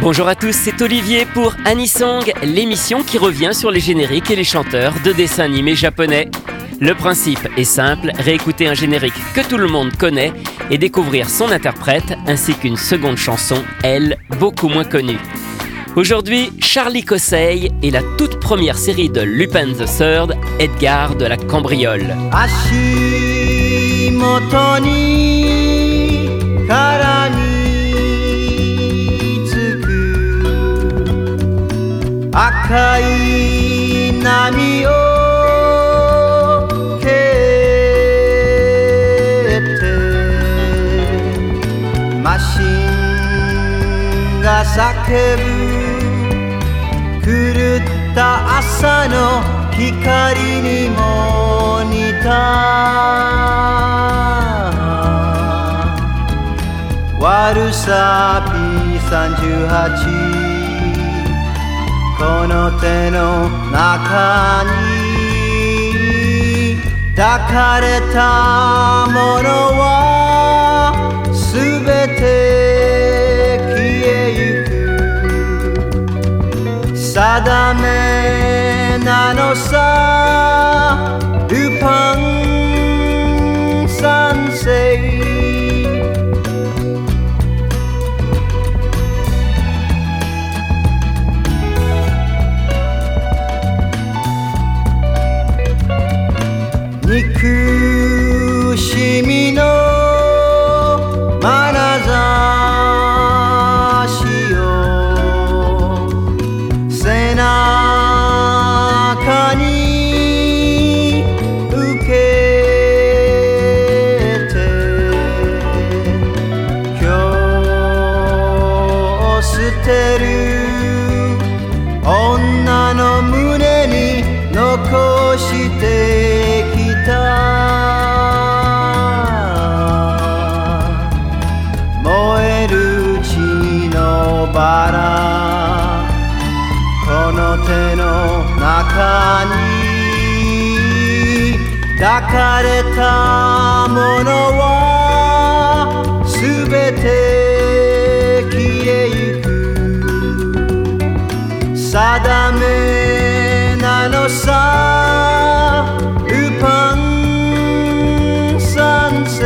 Bonjour à tous, c'est Olivier pour Anisong, l'émission qui revient sur les génériques et les chanteurs de dessins animés japonais. Le principe est simple, réécouter un générique que tout le monde connaît et découvrir son interprète ainsi qu'une seconde chanson, elle, beaucoup moins connue. Aujourd'hui, Charlie Cossey et la toute première série de Lupin the Third, Edgar de la Cambriole. 赤い波を蹴ってマシンが叫ぶ狂った朝の光にも似た。悪さ P38 の手の中に抱かれたものはすべて消えゆく。定めなのさルパン三世。かれたものはすべて消えゆく定めなのさルパン三世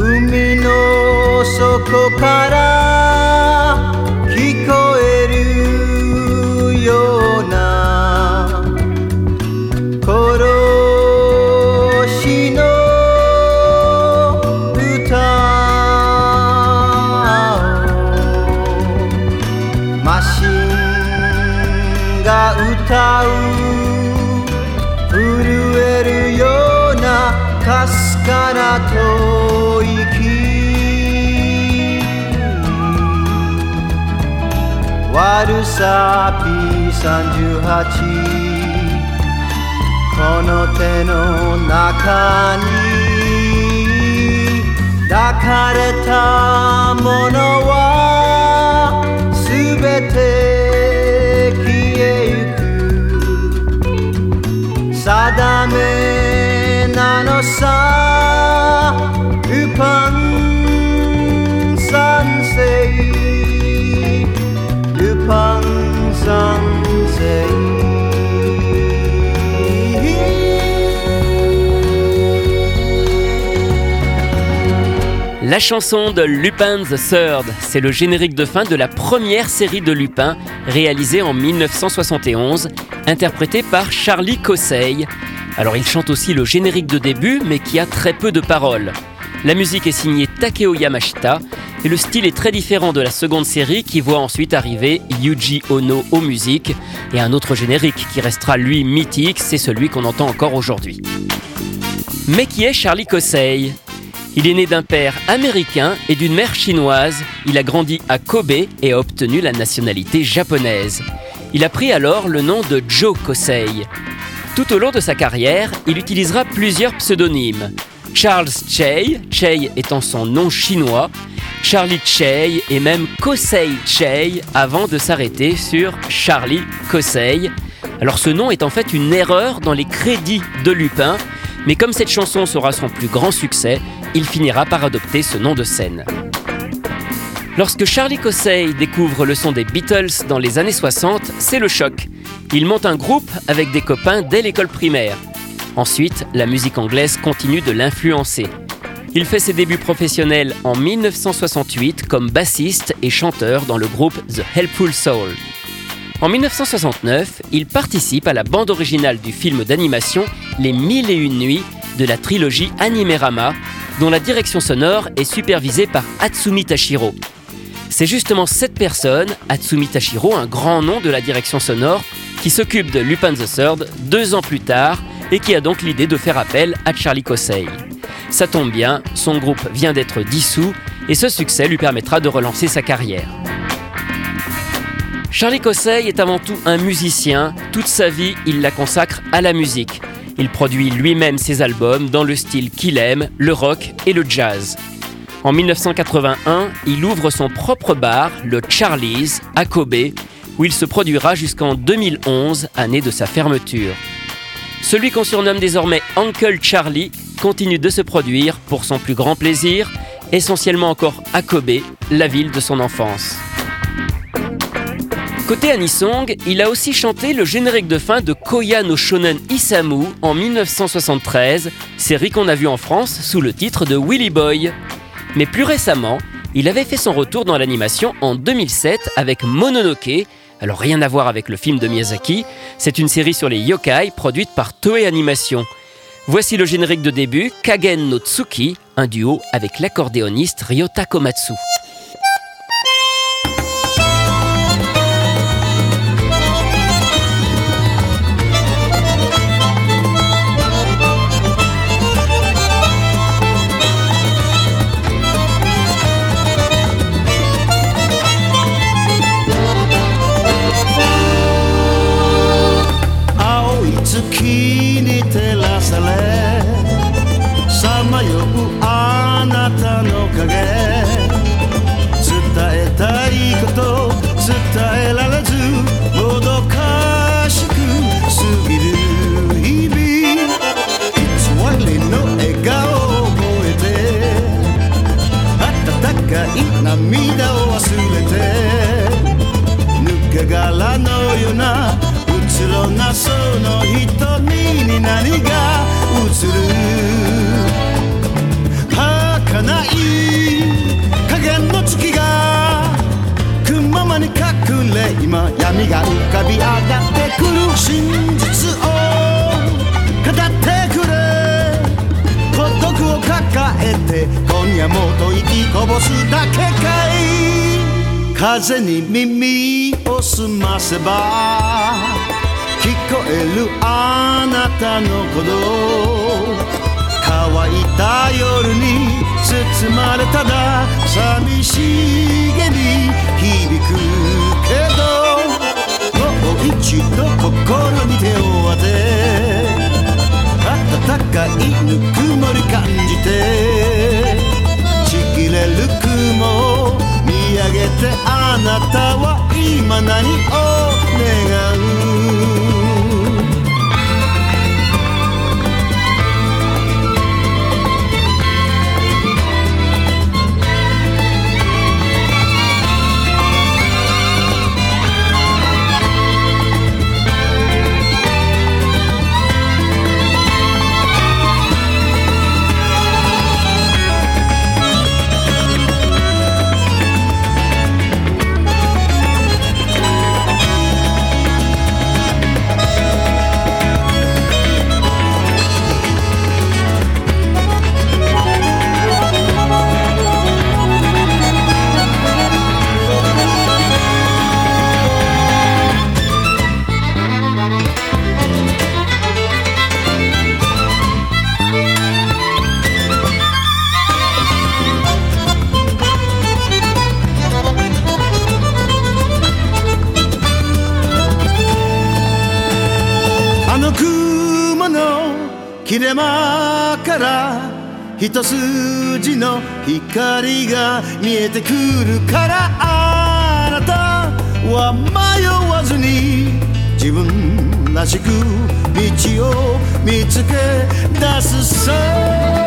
海の底からマシンが歌う震えるようなかすかな吐息。悪さ P38 この手の中に抱かれた。La chanson de Lupin the Third, c'est le générique de fin de la première série de Lupin, réalisée en 1971, interprétée par Charlie Cossey. Alors il chante aussi le générique de début, mais qui a très peu de paroles. La musique est signée Takeo Yamashita, et le style est très différent de la seconde série qui voit ensuite arriver Yuji Ono aux musiques, et un autre générique qui restera lui mythique, c'est celui qu'on entend encore aujourd'hui. Mais qui est Charlie Cossey il est né d'un père américain et d'une mère chinoise. Il a grandi à Kobe et a obtenu la nationalité japonaise. Il a pris alors le nom de Joe Kosei. Tout au long de sa carrière, il utilisera plusieurs pseudonymes. Charles Chey, Chey étant son nom chinois, Charlie Chey et même Kosei Chey avant de s'arrêter sur Charlie Kosei. Alors ce nom est en fait une erreur dans les crédits de Lupin Mais comme cette chanson sera son plus grand succès, il finira par adopter ce nom de scène. Lorsque Charlie Cossey découvre le son des Beatles dans les années 60, c'est le choc. Il monte un groupe avec des copains dès l'école primaire. Ensuite, la musique anglaise continue de l'influencer. Il fait ses débuts professionnels en 1968 comme bassiste et chanteur dans le groupe The Helpful Soul. En 1969, il participe à la bande originale du film d'animation Les Mille et Une Nuits de la trilogie Animerama, dont la direction sonore est supervisée par Hatsumi Tashiro. C'est justement cette personne, Hatsumi Tashiro, un grand nom de la direction sonore, qui s'occupe de Lupin the Third deux ans plus tard et qui a donc l'idée de faire appel à Charlie Cossey. Ça tombe bien, son groupe vient d'être dissous et ce succès lui permettra de relancer sa carrière. Charlie Cossey est avant tout un musicien, toute sa vie il la consacre à la musique. Il produit lui-même ses albums dans le style qu'il aime, le rock et le jazz. En 1981, il ouvre son propre bar, le Charlie's, à Kobe, où il se produira jusqu'en 2011, année de sa fermeture. Celui qu'on surnomme désormais Uncle Charlie continue de se produire pour son plus grand plaisir, essentiellement encore à Kobe, la ville de son enfance. Côté Anisong, il a aussi chanté le générique de fin de Koya no Shonen Isamu en 1973, série qu'on a vue en France sous le titre de Willy Boy. Mais plus récemment, il avait fait son retour dans l'animation en 2007 avec Mononoke. Alors rien à voir avec le film de Miyazaki, c'est une série sur les yokai produite par Toei Animation. Voici le générique de début, Kagen no Tsuki, un duo avec l'accordéoniste Ryota Komatsu. の瞳に何が映る儚い加減の月が雲間に隠れ今闇が浮かび上がってくる真実を語ってくれ。孤独を抱えて今夜もと息こぼすだけかい。風に耳を澄ませば。聞こえるあなたの鼓動乾いた夜に包まれただ寂しげに響くけどもう一度心に手を当て温かいぬくもり感じてちぎれる雲を見上げてあなたは今何を？山から一筋の光が見えてくるからあなたは迷わずに自分らしく道を見つけ出すさ。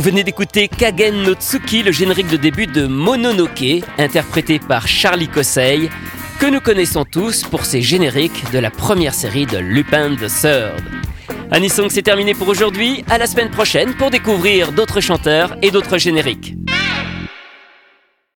Vous venez d'écouter Kagen no Tsuki, le générique de début de Mononoke, interprété par Charlie Kosei, que nous connaissons tous pour ses génériques de la première série de Lupin the Third. Anisong, c'est terminé pour aujourd'hui. À la semaine prochaine pour découvrir d'autres chanteurs et d'autres génériques.